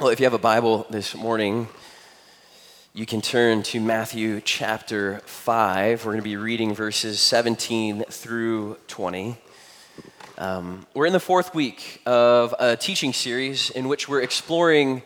Well, if you have a Bible this morning, you can turn to Matthew chapter 5. We're going to be reading verses 17 through 20. Um, we're in the fourth week of a teaching series in which we're exploring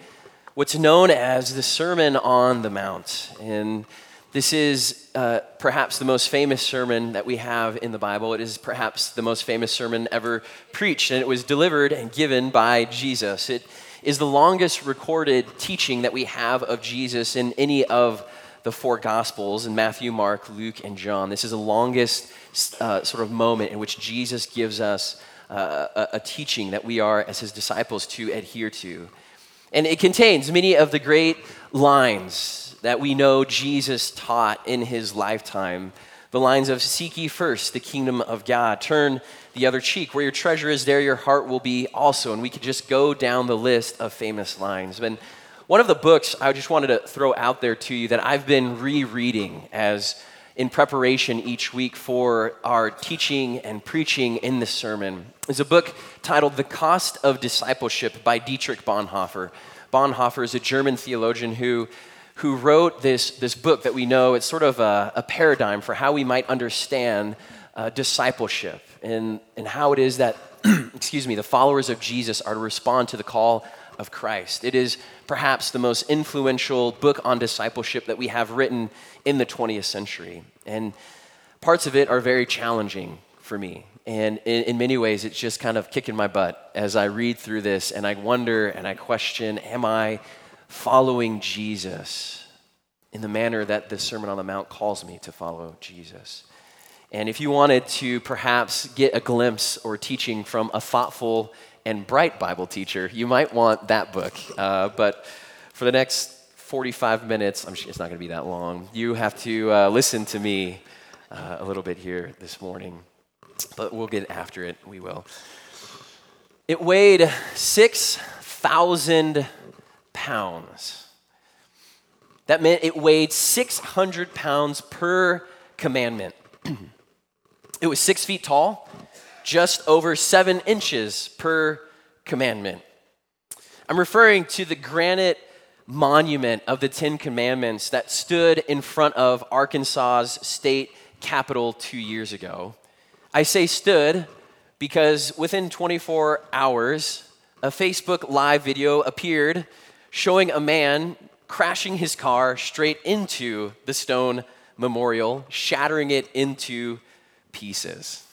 what's known as the Sermon on the Mount. And this is uh, perhaps the most famous sermon that we have in the Bible. It is perhaps the most famous sermon ever preached, and it was delivered and given by Jesus. It is the longest recorded teaching that we have of Jesus in any of the four Gospels in Matthew, Mark, Luke, and John. This is the longest uh, sort of moment in which Jesus gives us uh, a, a teaching that we are, as his disciples, to adhere to. And it contains many of the great lines that we know Jesus taught in his lifetime. The lines of Seek ye first the kingdom of God, turn the other cheek. Where your treasure is, there your heart will be also. And we could just go down the list of famous lines. And one of the books I just wanted to throw out there to you that I've been rereading as in preparation each week for our teaching and preaching in this sermon is a book titled The Cost of Discipleship by Dietrich Bonhoeffer. Bonhoeffer is a German theologian who who wrote this, this book that we know it's sort of a, a paradigm for how we might understand uh, discipleship and, and how it is that, excuse me, the followers of Jesus are to respond to the call of Christ. It is perhaps the most influential book on discipleship that we have written in the 20th century. And parts of it are very challenging for me. And in, in, many ways, it's just kind of kicking my butt as I read through this and I wonder and I question Am I following Jesus in the manner that the Sermon on the Mount calls me to follow Jesus? And if you wanted to perhaps get a glimpse or teaching from a thoughtful and bright Bible teacher, you might want that book. Uh, but for the next 45 minutes, I'm sure it's not going to be that long, you have to uh, listen to me uh, a little bit here this morning. But we'll get after it, we will. It weighed 6,000 pounds. That meant it weighed 600 pounds per commandment. It was six feet tall, just over seven inches per commandment. I'm referring to the granite monument of the Ten Commandments that stood in front of Arkansas's state capitol two years ago. I say stood because within 24 hours, a Facebook live video appeared showing a man crashing his car straight into the stone memorial, shattering it into pieces.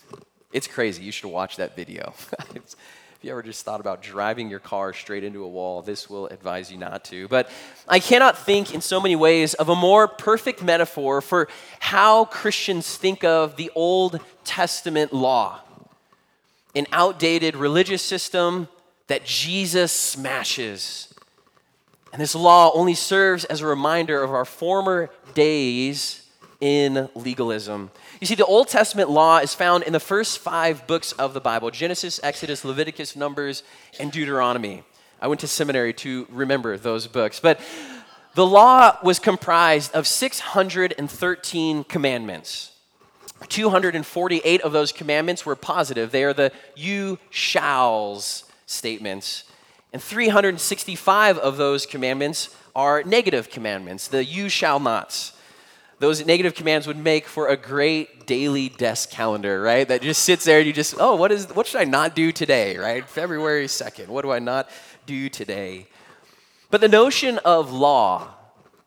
It's crazy. You should watch that video. if you ever just thought about driving your car straight into a wall, this will advise you not to. But I cannot think in so many ways of a more perfect metaphor for how Christians think of the Old Testament law an outdated religious system that Jesus smashes. And this law only serves as a reminder of our former days in legalism. You see, the Old Testament law is found in the first five books of the Bible Genesis, Exodus, Leviticus, Numbers, and Deuteronomy. I went to seminary to remember those books. But the law was comprised of 613 commandments. 248 of those commandments were positive. They are the you shalls statements. And 365 of those commandments are negative commandments, the you shall nots those negative commands would make for a great daily desk calendar, right? That just sits there and you just, oh, what is what should I not do today, right? February 2nd. What do I not do today? But the notion of law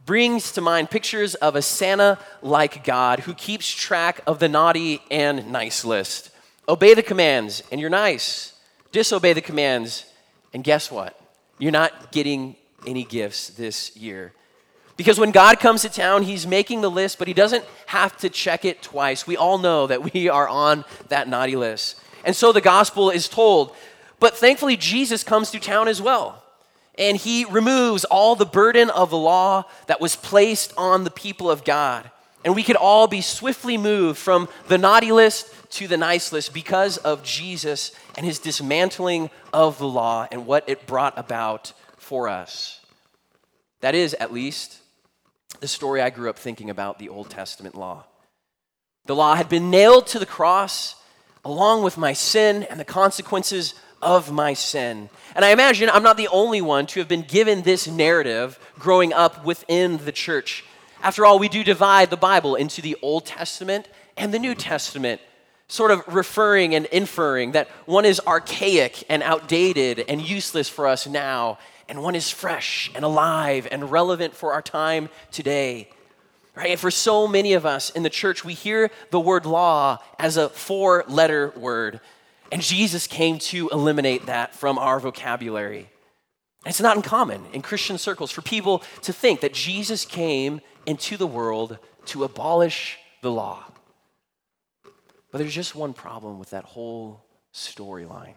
brings to mind pictures of a Santa like God who keeps track of the naughty and nice list. Obey the commands and you're nice. Disobey the commands and guess what? You're not getting any gifts this year. Because when God comes to town, He's making the list, but He doesn't have to check it twice. We all know that we are on that naughty list. And so the gospel is told. But thankfully, Jesus comes to town as well. And He removes all the burden of the law that was placed on the people of God. And we could all be swiftly moved from the naughty list to the nice list because of Jesus and His dismantling of the law and what it brought about for us. That is, at least, the story I grew up thinking about the Old Testament law. The law had been nailed to the cross along with my sin and the consequences of my sin. And I imagine I'm not the only one to have been given this narrative growing up within the church. After all, we do divide the Bible into the Old Testament and the New Testament, sort of referring and inferring that one is archaic and outdated and useless for us now, and one is fresh and alive and relevant for our time today. Right? And for so many of us in the church, we hear the word law as a four letter word. And Jesus came to eliminate that from our vocabulary. It's not uncommon in Christian circles for people to think that Jesus came into the world to abolish the law. But there's just one problem with that whole storyline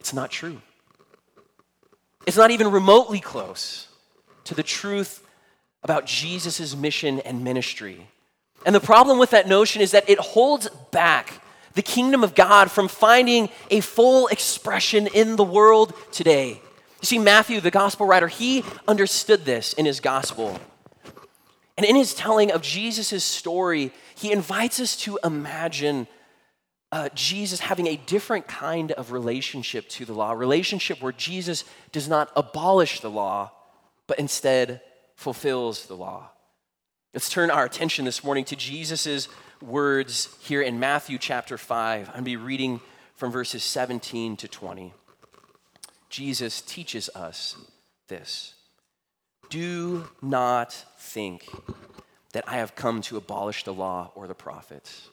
it's not true. It's not even remotely close to the truth about Jesus' mission and ministry. And the problem with that notion is that it holds back the kingdom of God from finding a full expression in the world today. You see, Matthew, the gospel writer, he understood this in his gospel. And in his telling of Jesus' story, he invites us to imagine uh, Jesus having a different kind of relationship to the law, a relationship where Jesus does not abolish the law, but instead fulfills the law. Let's turn our attention this morning to Jesus' words here in Matthew chapter 5. I'm going to be reading from verses 17 to 20. Jesus teaches us this Do not think that I have come to abolish the law or the prophets.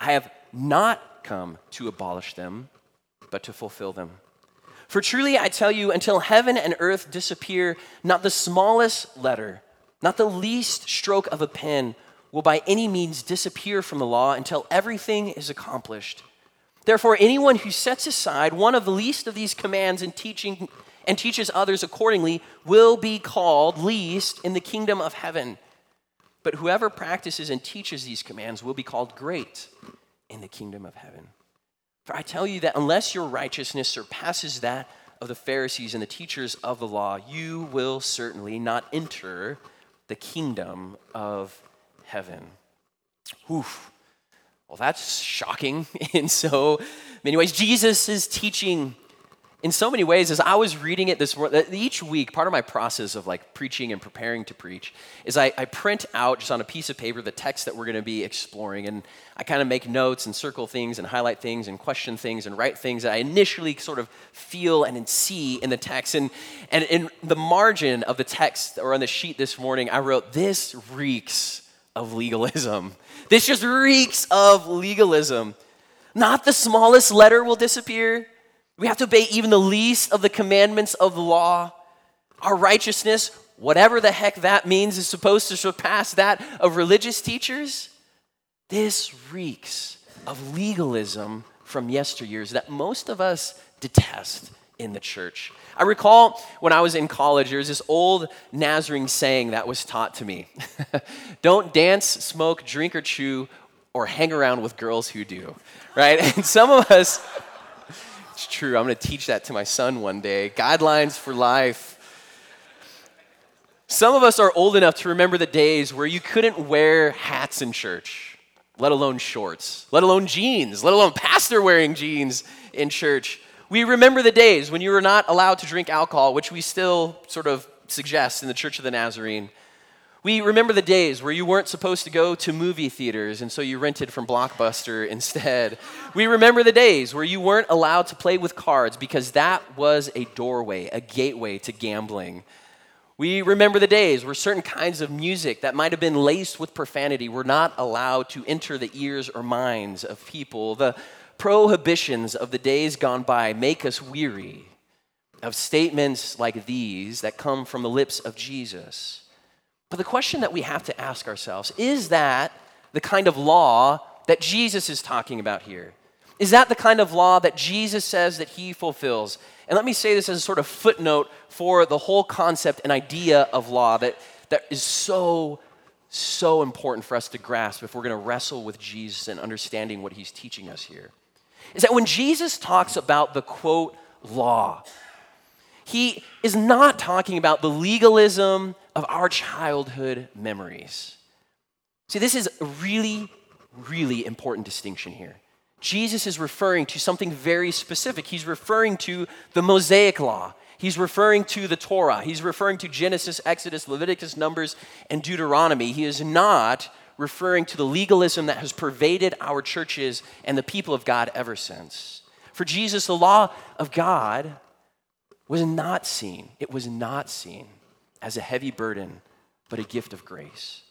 I have not come to abolish them, but to fulfill them. For truly I tell you, until heaven and earth disappear, not the smallest letter, not the least stroke of a pen will by any means disappear from the law until everything is accomplished. Therefore, anyone who sets aside one of the least of these commands and teaching and teaches others accordingly will be called least in the kingdom of heaven. But whoever practices and teaches these commands will be called great in the kingdom of heaven. For I tell you that unless your righteousness surpasses that of the Pharisees and the teachers of the law, you will certainly not enter the kingdom of heaven. Oof. Well, that's shocking in so many ways. Jesus is teaching in so many ways as i was reading it this each week part of my process of like preaching and preparing to preach is I, I print out just on a piece of paper the text that we're going to be exploring and i kind of make notes and circle things and highlight things and question things and write things that i initially sort of feel and see in the text. And, and in the margin of the text or on the sheet this morning i wrote this reeks of legalism. This just reeks of legalism. Not the smallest letter will disappear we have to obey even the least of the commandments of the law. Our righteousness, whatever the heck that means, is supposed to surpass that of religious teachers. This reeks of legalism from yesteryears that most of us detest in the church. I recall when I was in college, there was this old Nazarene saying that was taught to me Don't dance, smoke, drink, or chew, or hang around with girls who do, right? And some of us, it's true. I'm going to teach that to my son one day. Guidelines for life. Some of us are old enough to remember the days where you couldn't wear hats in church, let alone shorts, let alone jeans, let alone pastor wearing jeans in church. We remember the days when you were not allowed to drink alcohol, which we still sort of suggest in the Church of the Nazarene. We remember the days where you weren't supposed to go to movie theaters and so you rented from Blockbuster instead. We remember the days where you weren't allowed to play with cards because that was a doorway, a gateway to gambling. We remember the days where certain kinds of music that might have been laced with profanity were not allowed to enter the ears or minds of people. The prohibitions of the days gone by make us weary of statements like these that come from the lips of Jesus. But the question that we have to ask ourselves is that the kind of law that Jesus is talking about here? Is that the kind of law that Jesus says that he fulfills? And let me say this as a sort of footnote for the whole concept and idea of law that, that is so, so important for us to grasp if we're going to wrestle with Jesus and understanding what he's teaching us here. Is that when Jesus talks about the quote, law, he is not talking about the legalism of our childhood memories. See, this is a really, really important distinction here. Jesus is referring to something very specific. He's referring to the Mosaic law. He's referring to the Torah. He's referring to Genesis, Exodus, Leviticus, Numbers, and Deuteronomy. He is not referring to the legalism that has pervaded our churches and the people of God ever since. For Jesus, the law of God was not seen, it was not seen as a heavy burden, but a gift of grace.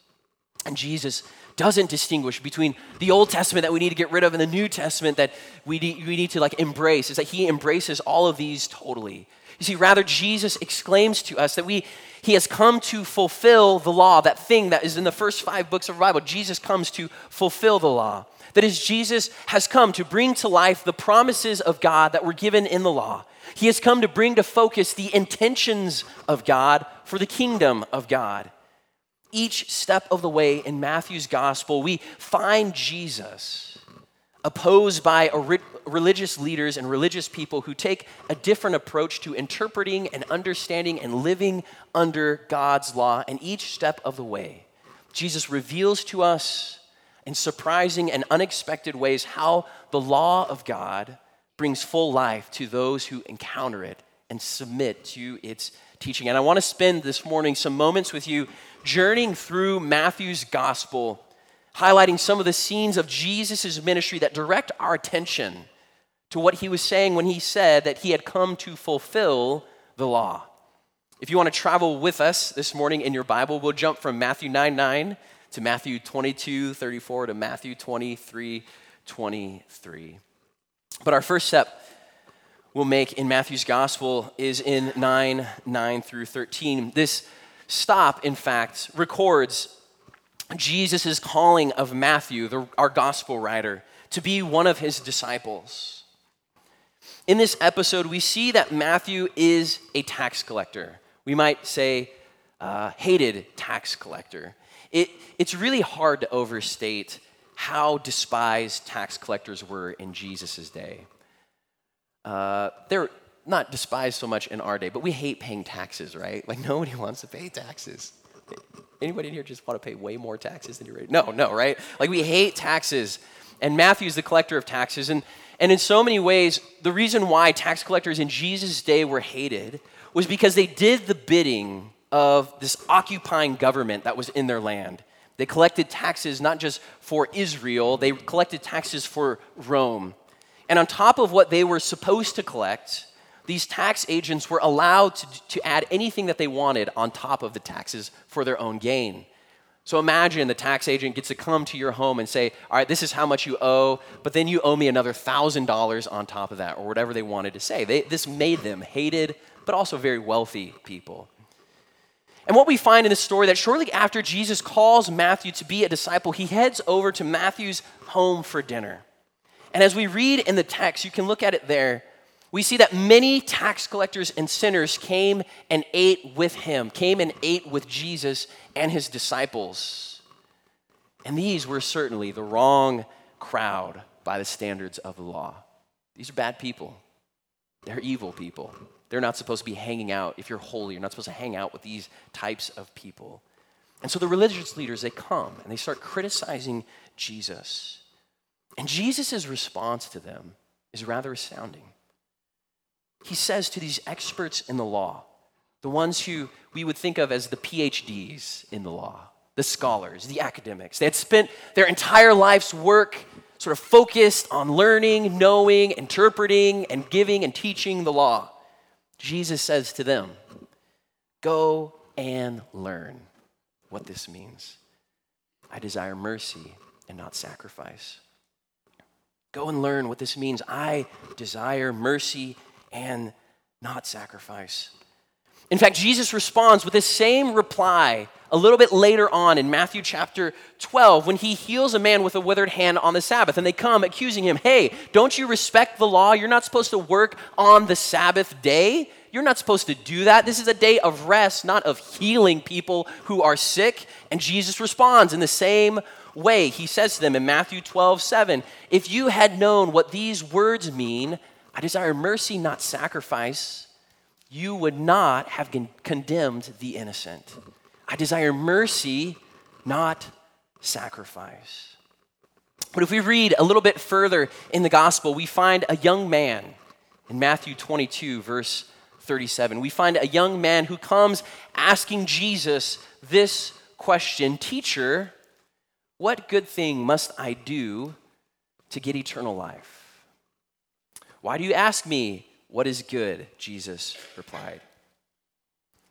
And Jesus doesn't distinguish between the Old Testament that we need to get rid of and the New Testament that we need, we need to like embrace. Is that he embraces all of these totally. You see, rather, Jesus exclaims to us that we, he has come to fulfill the law, that thing that is in the first five books of the Bible. Jesus comes to fulfill the law. That is, Jesus has come to bring to life the promises of God that were given in the law. He has come to bring to focus the intentions of God for the kingdom of God. Each step of the way in Matthew's gospel, we find Jesus opposed by religious leaders and religious people who take a different approach to interpreting and understanding and living under God's law. And each step of the way, Jesus reveals to us in surprising and unexpected ways how the law of God brings full life to those who encounter it and submit to its teaching. And I want to spend this morning some moments with you journeying through Matthew's gospel highlighting some of the scenes of Jesus' ministry that direct our attention to what he was saying when he said that he had come to fulfill the law. If you want to travel with us this morning in your Bible, we'll jump from Matthew 9 9 to Matthew 22 34 to Matthew 23 23. But our first step we'll make in Matthew's gospel is in 9 9 through 13. This stop, in fact, records Jesus' calling of Matthew, the, our gospel writer, to be one of his disciples. In this episode, we see that Matthew is a tax collector. We might say, uh, hated tax collector. It, it's really hard to overstate how despised tax collectors were in Jesus' day. Uh, they're not despised so much in our day, but we hate paying taxes, right? Like, nobody wants to pay taxes. Anybody in here just want to pay way more taxes than you're ready? No, no, right? Like we hate taxes. And Matthew's the collector of taxes. And, and in so many ways, the reason why tax collectors in Jesus' day were hated was because they did the bidding of this occupying government that was in their land. They collected taxes not just for Israel, they collected taxes for Rome. And on top of what they were supposed to collect, these tax agents were allowed to, to add anything that they wanted on top of the taxes for their own gain. So imagine the tax agent gets to come to your home and say, All right, this is how much you owe, but then you owe me another $1,000 on top of that, or whatever they wanted to say. They, this made them hated, but also very wealthy people. And what we find in this story that shortly after Jesus calls Matthew to be a disciple, he heads over to Matthew's home for dinner. And as we read in the text, you can look at it there we see that many tax collectors and sinners came and ate with him, came and ate with Jesus and his disciples. And these were certainly the wrong crowd by the standards of the law. These are bad people, they're evil people. They're not supposed to be hanging out. If you're holy, you're not supposed to hang out with these types of people. And so the religious leaders, they come and they start criticizing Jesus. And Jesus' response to them is rather astounding he says to these experts in the law, the ones who we would think of as the PhDs in the law, the scholars, the academics, they had spent their entire life's work sort of focused on learning, knowing, interpreting, and giving and teaching the law. Jesus says to them, Go and learn what this means. I desire mercy and not sacrifice. Go and learn what this means. I desire mercy and not sacrifice. In fact, Jesus responds with the same reply a little bit later on in Matthew chapter 12 when he heals a man with a withered hand on the Sabbath. And they come accusing him, Hey, don't you respect the law? You're not supposed to work on the Sabbath day. You're not supposed to do that. This is a day of rest, not of healing people who are sick. And Jesus responds in the same way. He says to them in Matthew 12, 7, If you had known what these words mean, I desire mercy, not sacrifice. You would not have con- condemned the innocent. I desire mercy, not sacrifice. But if we read a little bit further in the gospel, we find a young man in Matthew 22, verse 37. We find a young man who comes asking Jesus this question Teacher, what good thing must I do to get eternal life? Why do you ask me what is good? Jesus replied.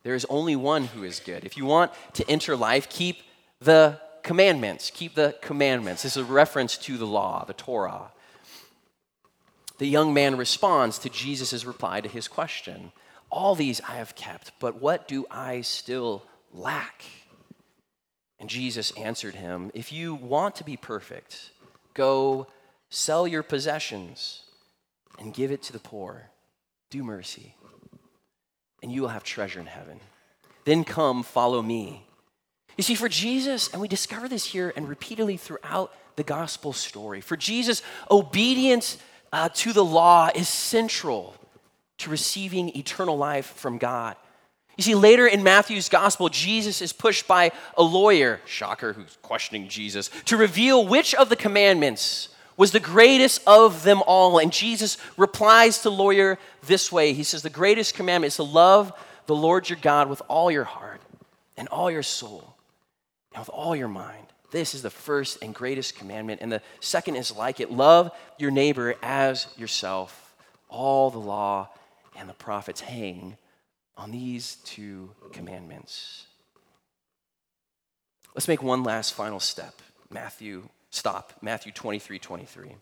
There is only one who is good. If you want to enter life, keep the commandments. Keep the commandments. This is a reference to the law, the Torah. The young man responds to Jesus' reply to his question All these I have kept, but what do I still lack? And Jesus answered him If you want to be perfect, go sell your possessions and give it to the poor. Do mercy, and you will have treasure in heaven. Then come, follow me. You see, for Jesus, and we discover this here and repeatedly throughout the gospel story, for Jesus, obedience uh, to the law is central to receiving eternal life from God. You see, later in Matthew's gospel, Jesus is pushed by a lawyer, shocker, who's questioning Jesus, to reveal which of the commandments was the greatest of them all. And Jesus replies to lawyer this way He says, The greatest commandment is to love the Lord your God with all your heart and all your soul and with all your mind. This is the first and greatest commandment. And the second is like it love your neighbor as yourself. All the law and the prophets hang on these two commandments. Let's make one last final step. Matthew, stop. Matthew 23 23.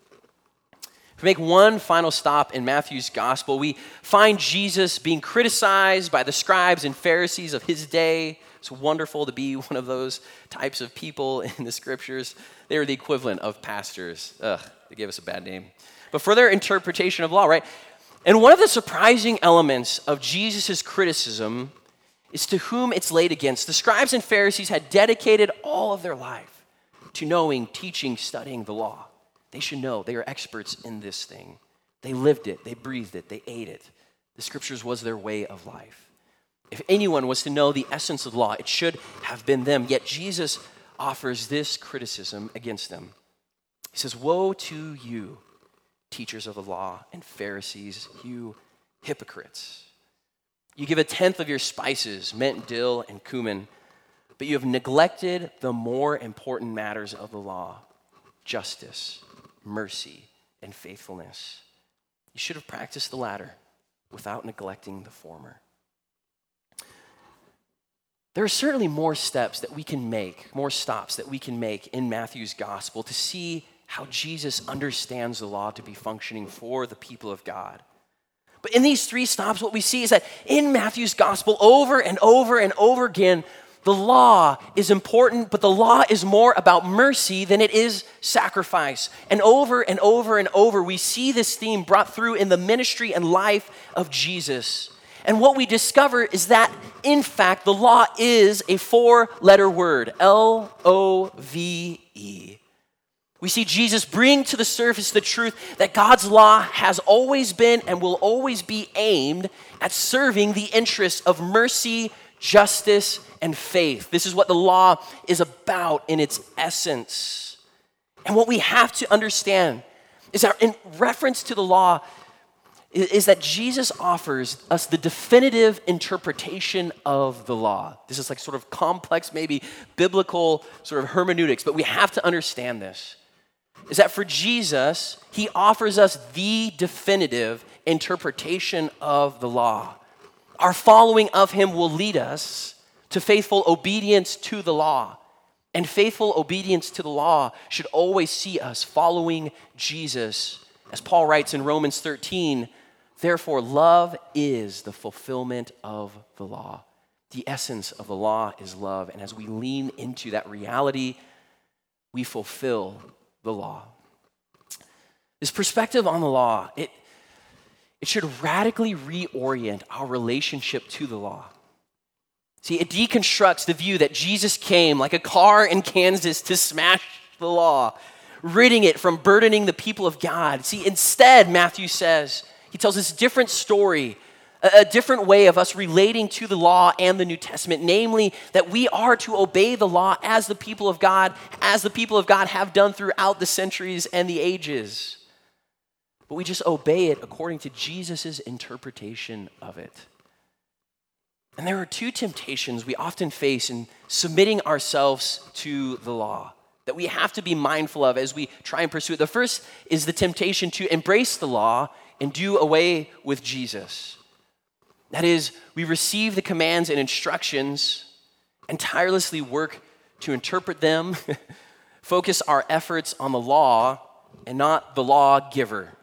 If we make one final stop in Matthew's gospel, we find Jesus being criticized by the scribes and Pharisees of his day. It's wonderful to be one of those types of people in the scriptures. They were the equivalent of pastors. Ugh, they gave us a bad name. But for their interpretation of law, right? And one of the surprising elements of Jesus' criticism is to whom it's laid against. The scribes and Pharisees had dedicated all of their life to knowing, teaching, studying the law. They should know they are experts in this thing. They lived it, they breathed it, they ate it. The scriptures was their way of life. If anyone was to know the essence of the law, it should have been them. Yet Jesus offers this criticism against them. He says, Woe to you, teachers of the law and Pharisees, you hypocrites. You give a tenth of your spices, mint, dill, and cumin, but you have neglected the more important matters of the law justice, mercy, and faithfulness. You should have practiced the latter without neglecting the former. There are certainly more steps that we can make, more stops that we can make in Matthew's gospel to see how Jesus understands the law to be functioning for the people of God. But in these three stops, what we see is that in Matthew's gospel, over and over and over again, the law is important, but the law is more about mercy than it is sacrifice. And over and over and over, we see this theme brought through in the ministry and life of Jesus. And what we discover is that, in fact, the law is a four letter word L O V E. We see Jesus bring to the surface the truth that God's law has always been and will always be aimed at serving the interests of mercy, justice, and faith. This is what the law is about in its essence. And what we have to understand is that in reference to the law, is that Jesus offers us the definitive interpretation of the law. This is like sort of complex, maybe biblical sort of hermeneutics, but we have to understand this is that for Jesus, he offers us the definitive interpretation of the law. Our following of him will lead us to faithful obedience to the law. And faithful obedience to the law should always see us following Jesus. As Paul writes in Romans 13, therefore, love is the fulfillment of the law. The essence of the law is love. And as we lean into that reality, we fulfill the law. This perspective on the law, it, it should radically reorient our relationship to the law. See, it deconstructs the view that Jesus came like a car in Kansas to smash the law, ridding it from burdening the people of God. See, instead, Matthew says, he tells this different story a, a different way of us relating to the law and the New Testament, namely that we are to obey the law as the people of God, as the people of God have done throughout the centuries and the ages. But we just obey it according to Jesus' interpretation of it. And there are two temptations we often face in submitting ourselves to the law that we have to be mindful of as we try and pursue it. The first is the temptation to embrace the law and do away with Jesus. That is, we receive the commands and instructions and tirelessly work to interpret them, focus our efforts on the law and not the law giver.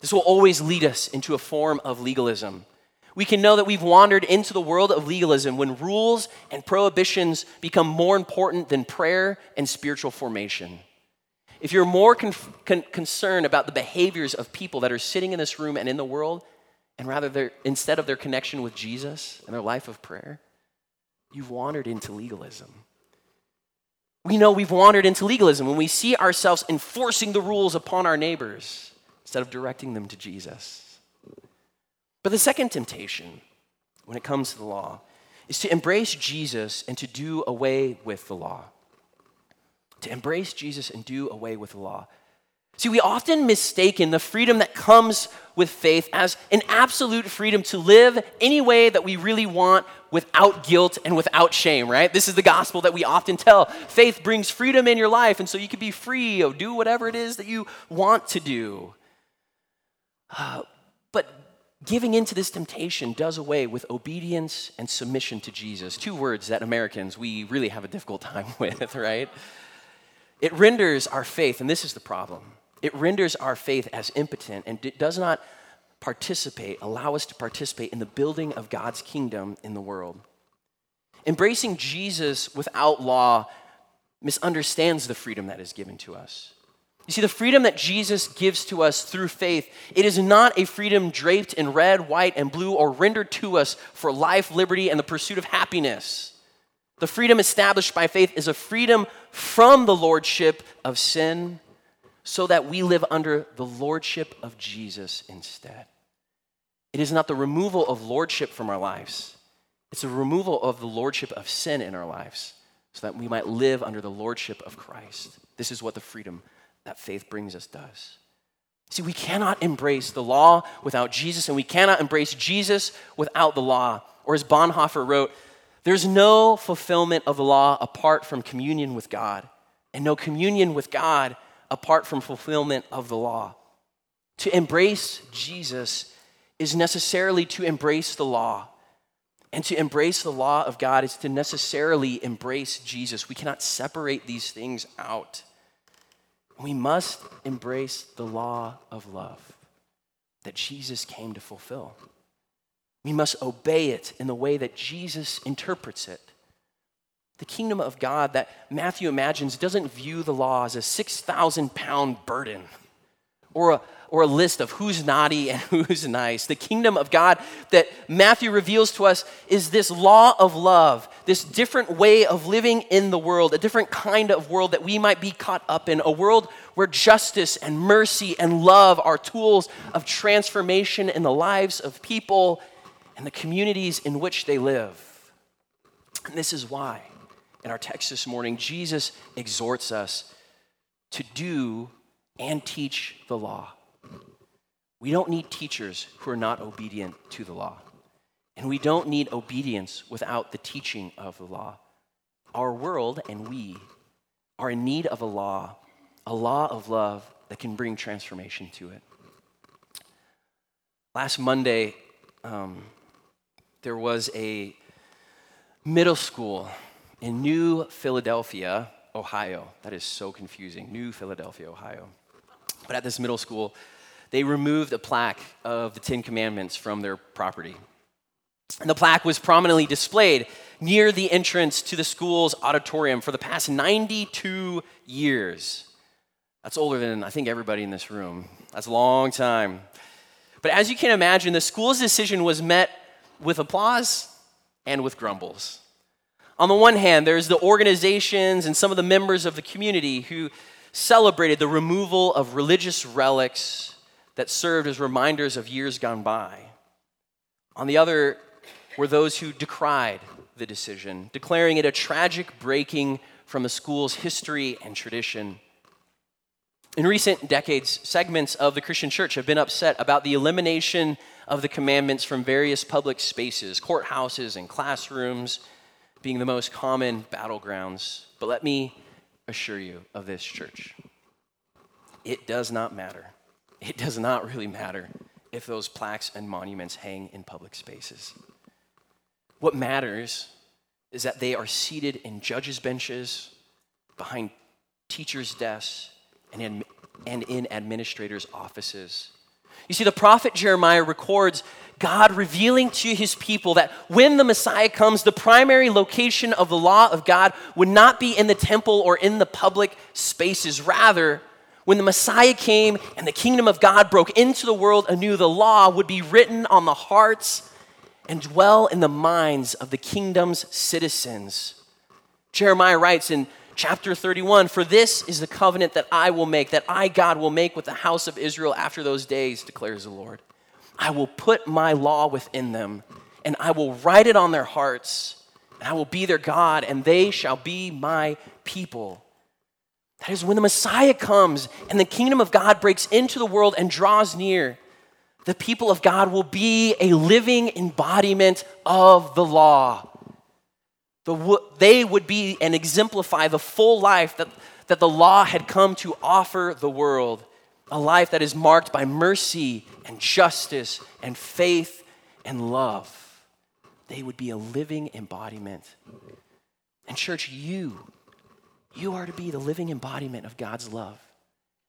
This will always lead us into a form of legalism. We can know that we've wandered into the world of legalism when rules and prohibitions become more important than prayer and spiritual formation. If you're more con- con- concerned about the behaviors of people that are sitting in this room and in the world, and rather their, instead of their connection with Jesus and their life of prayer, you've wandered into legalism. We know we've wandered into legalism when we see ourselves enforcing the rules upon our neighbors instead of directing them to Jesus. But the second temptation when it comes to the law is to embrace Jesus and to do away with the law to embrace Jesus and do away with the law. See, we often mistaken the freedom that comes with faith as an absolute freedom to live any way that we really want without guilt and without shame, right? This is the gospel that we often tell. Faith brings freedom in your life, and so you can be free or do whatever it is that you want to do. Uh, but giving into this temptation does away with obedience and submission to Jesus. Two words that Americans, we really have a difficult time with, right? It renders our faith, and this is the problem, it renders our faith as impotent and it does not participate, allow us to participate in the building of God's kingdom in the world. Embracing Jesus without law misunderstands the freedom that is given to us. You see, the freedom that Jesus gives to us through faith, it is not a freedom draped in red, white, and blue or rendered to us for life, liberty, and the pursuit of happiness. The freedom established by faith is a freedom from the lordship of sin so that we live under the lordship of Jesus instead. It is not the removal of lordship from our lives, it's a removal of the lordship of sin in our lives so that we might live under the lordship of Christ. This is what the freedom that faith brings us does. See, we cannot embrace the law without Jesus, and we cannot embrace Jesus without the law. Or as Bonhoeffer wrote, there's no fulfillment of the law apart from communion with God, and no communion with God apart from fulfillment of the law. To embrace Jesus is necessarily to embrace the law. And to embrace the law of God is to necessarily embrace Jesus. We cannot separate these things out. We must embrace the law of love that Jesus came to fulfill. We must obey it in the way that Jesus interprets it. The kingdom of God that Matthew imagines doesn't view the law as a 6,000 pound burden or a, or a list of who's naughty and who's nice. The kingdom of God that Matthew reveals to us is this law of love, this different way of living in the world, a different kind of world that we might be caught up in, a world where justice and mercy and love are tools of transformation in the lives of people and the communities in which they live. And this is why, in our text this morning, Jesus exhorts us to do and teach the law. We don't need teachers who are not obedient to the law. And we don't need obedience without the teaching of the law. Our world and we are in need of a law, a law of love that can bring transformation to it. Last Monday, um, there was a middle school in New Philadelphia, Ohio. That is so confusing. New Philadelphia, Ohio. But at this middle school, they removed a plaque of the Ten Commandments from their property. And the plaque was prominently displayed near the entrance to the school's auditorium for the past 92 years. That's older than I think everybody in this room. That's a long time. But as you can imagine, the school's decision was met with applause and with grumbles. On the one hand, there's the organizations and some of the members of the community who celebrated the removal of religious relics that served as reminders of years gone by. On the other were those who decried the decision, declaring it a tragic breaking from the school's history and tradition. In recent decades, segments of the Christian church have been upset about the elimination of the commandments from various public spaces, courthouses, and classrooms being the most common battlegrounds. But let me assure you of this, church. It does not matter. It does not really matter if those plaques and monuments hang in public spaces. What matters is that they are seated in judges' benches, behind teachers' desks, and in, and in administrators' offices. You see, the prophet Jeremiah records God revealing to his people that when the Messiah comes, the primary location of the law of God would not be in the temple or in the public spaces. Rather, when the Messiah came and the kingdom of God broke into the world anew, the law would be written on the hearts and dwell in the minds of the kingdom's citizens. Jeremiah writes in chapter 31 For this is the covenant that I will make, that I, God, will make with the house of Israel after those days, declares the Lord. I will put my law within them, and I will write it on their hearts, and I will be their God, and they shall be my people. That is when the Messiah comes and the kingdom of God breaks into the world and draws near the people of God will be a living embodiment of the law. The, they would be and exemplify the full life that, that the law had come to offer the world a life that is marked by mercy and justice and faith and love. They would be a living embodiment. And, church, you, you are to be the living embodiment of God's love.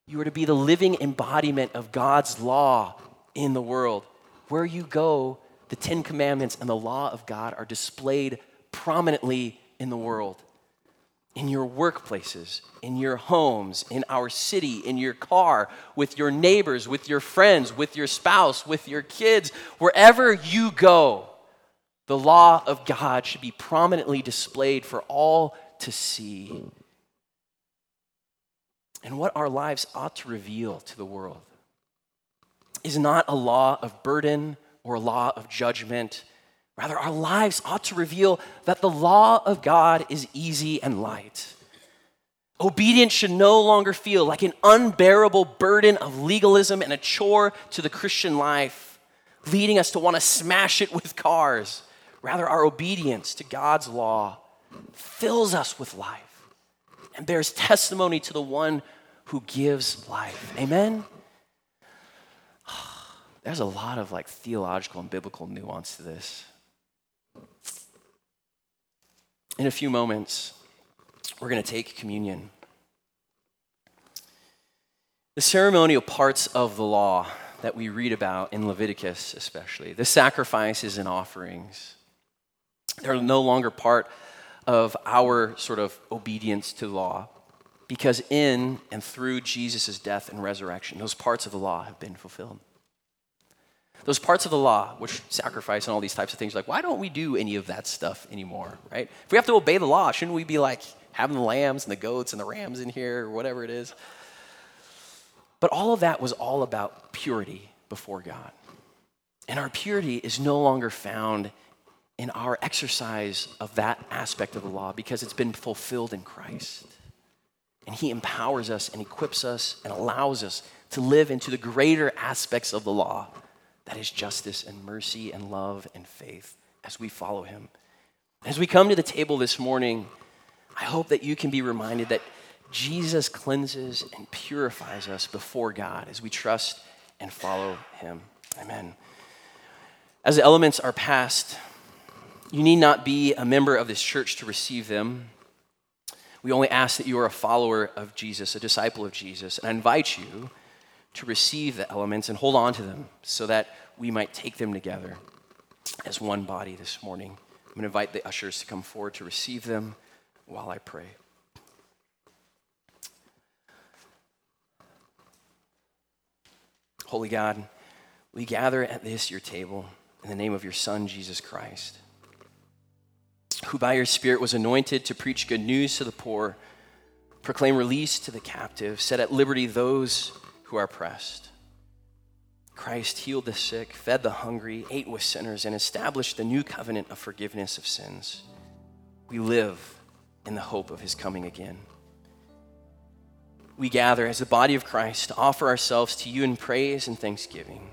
You are to be the living embodiment of God's law in the world. Where you go, the Ten Commandments and the law of God are displayed prominently in the world. In your workplaces, in your homes, in our city, in your car, with your neighbors, with your friends, with your spouse, with your kids, wherever you go, the law of God should be prominently displayed for all to see. And what our lives ought to reveal to the world is not a law of burden or a law of judgment. Rather, our lives ought to reveal that the law of God is easy and light. Obedience should no longer feel like an unbearable burden of legalism and a chore to the Christian life, leading us to want to smash it with cars. Rather, our obedience to God's law fills us with life and bears testimony to the one who gives life. Amen? There's a lot of like theological and biblical nuance to this. In a few moments, we're going to take communion. The ceremonial parts of the law that we read about in Leviticus, especially, the sacrifices and offerings, they're no longer part of our sort of obedience to law because in and through Jesus' death and resurrection, those parts of the law have been fulfilled. Those parts of the law, which sacrifice and all these types of things, like, why don't we do any of that stuff anymore, right? If we have to obey the law, shouldn't we be like having the lambs and the goats and the rams in here or whatever it is? But all of that was all about purity before God. And our purity is no longer found in our exercise of that aspect of the law because it's been fulfilled in Christ. And He empowers us and equips us and allows us to live into the greater aspects of the law that is justice and mercy and love and faith as we follow him. As we come to the table this morning, I hope that you can be reminded that Jesus cleanses and purifies us before God as we trust and follow him. Amen. As the elements are passed, you need not be a member of this church to receive them. We only ask that you are a follower of Jesus, a disciple of Jesus. And I invite you to receive the elements and hold on to them so that we might take them together as one body this morning. I'm going to invite the ushers to come forward to receive them while I pray. Holy God, we gather at this, your table, in the name of your Son, Jesus Christ, who by your Spirit was anointed to preach good news to the poor, proclaim release to the captive, set at liberty those who are oppressed, Christ healed the sick, fed the hungry, ate with sinners, and established the new covenant of forgiveness of sins. We live in the hope of his coming again. We gather as the body of Christ to offer ourselves to you in praise and thanksgiving.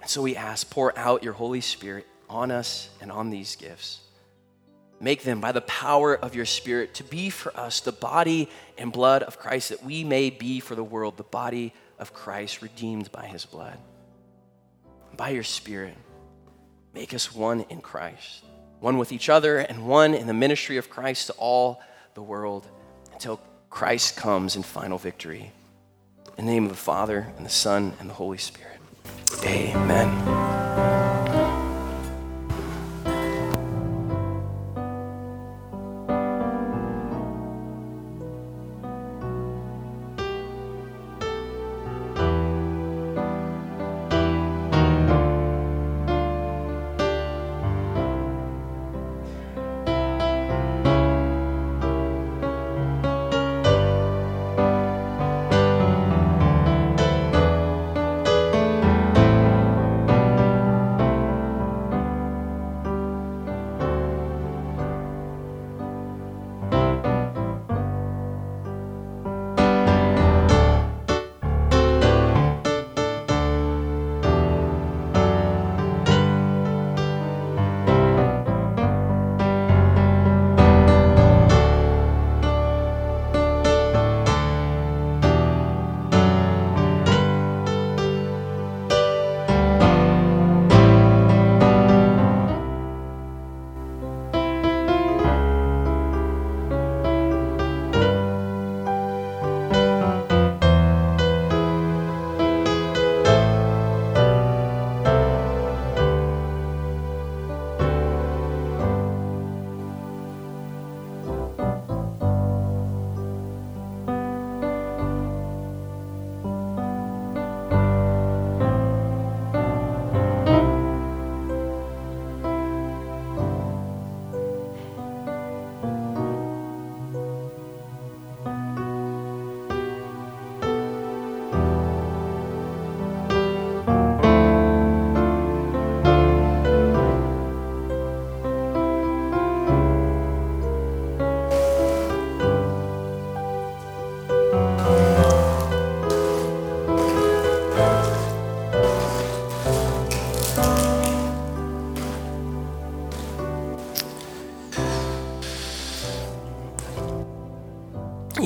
And so we ask, pour out your Holy Spirit on us and on these gifts. Make them, by the power of your Spirit, to be for us the body and blood of Christ, that we may be for the world the body of Christ, redeemed by his blood. By your Spirit, make us one in Christ, one with each other, and one in the ministry of Christ to all the world until Christ comes in final victory. In the name of the Father, and the Son, and the Holy Spirit. Amen.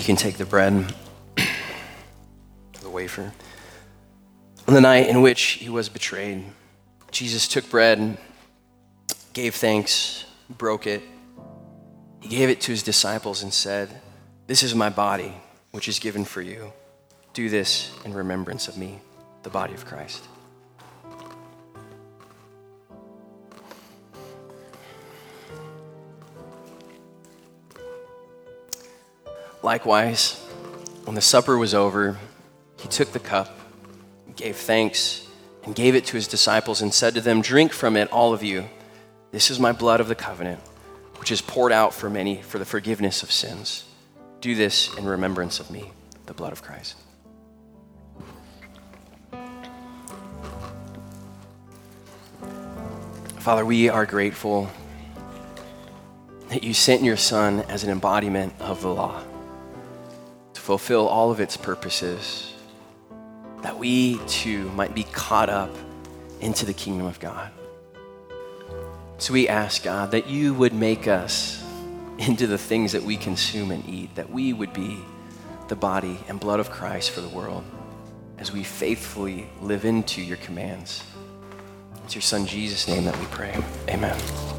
Can take the bread, the wafer. On the night in which he was betrayed, Jesus took bread, gave thanks, broke it. He gave it to his disciples and said, This is my body, which is given for you. Do this in remembrance of me, the body of Christ. Likewise, when the supper was over, he took the cup, gave thanks, and gave it to his disciples, and said to them, Drink from it, all of you. This is my blood of the covenant, which is poured out for many for the forgiveness of sins. Do this in remembrance of me, the blood of Christ. Father, we are grateful that you sent your Son as an embodiment of the law fulfill all of its purposes, that we too might be caught up into the kingdom of God. So we ask, God, that you would make us into the things that we consume and eat, that we would be the body and blood of Christ for the world as we faithfully live into your commands. It's your Son, Jesus' name, that we pray. Amen.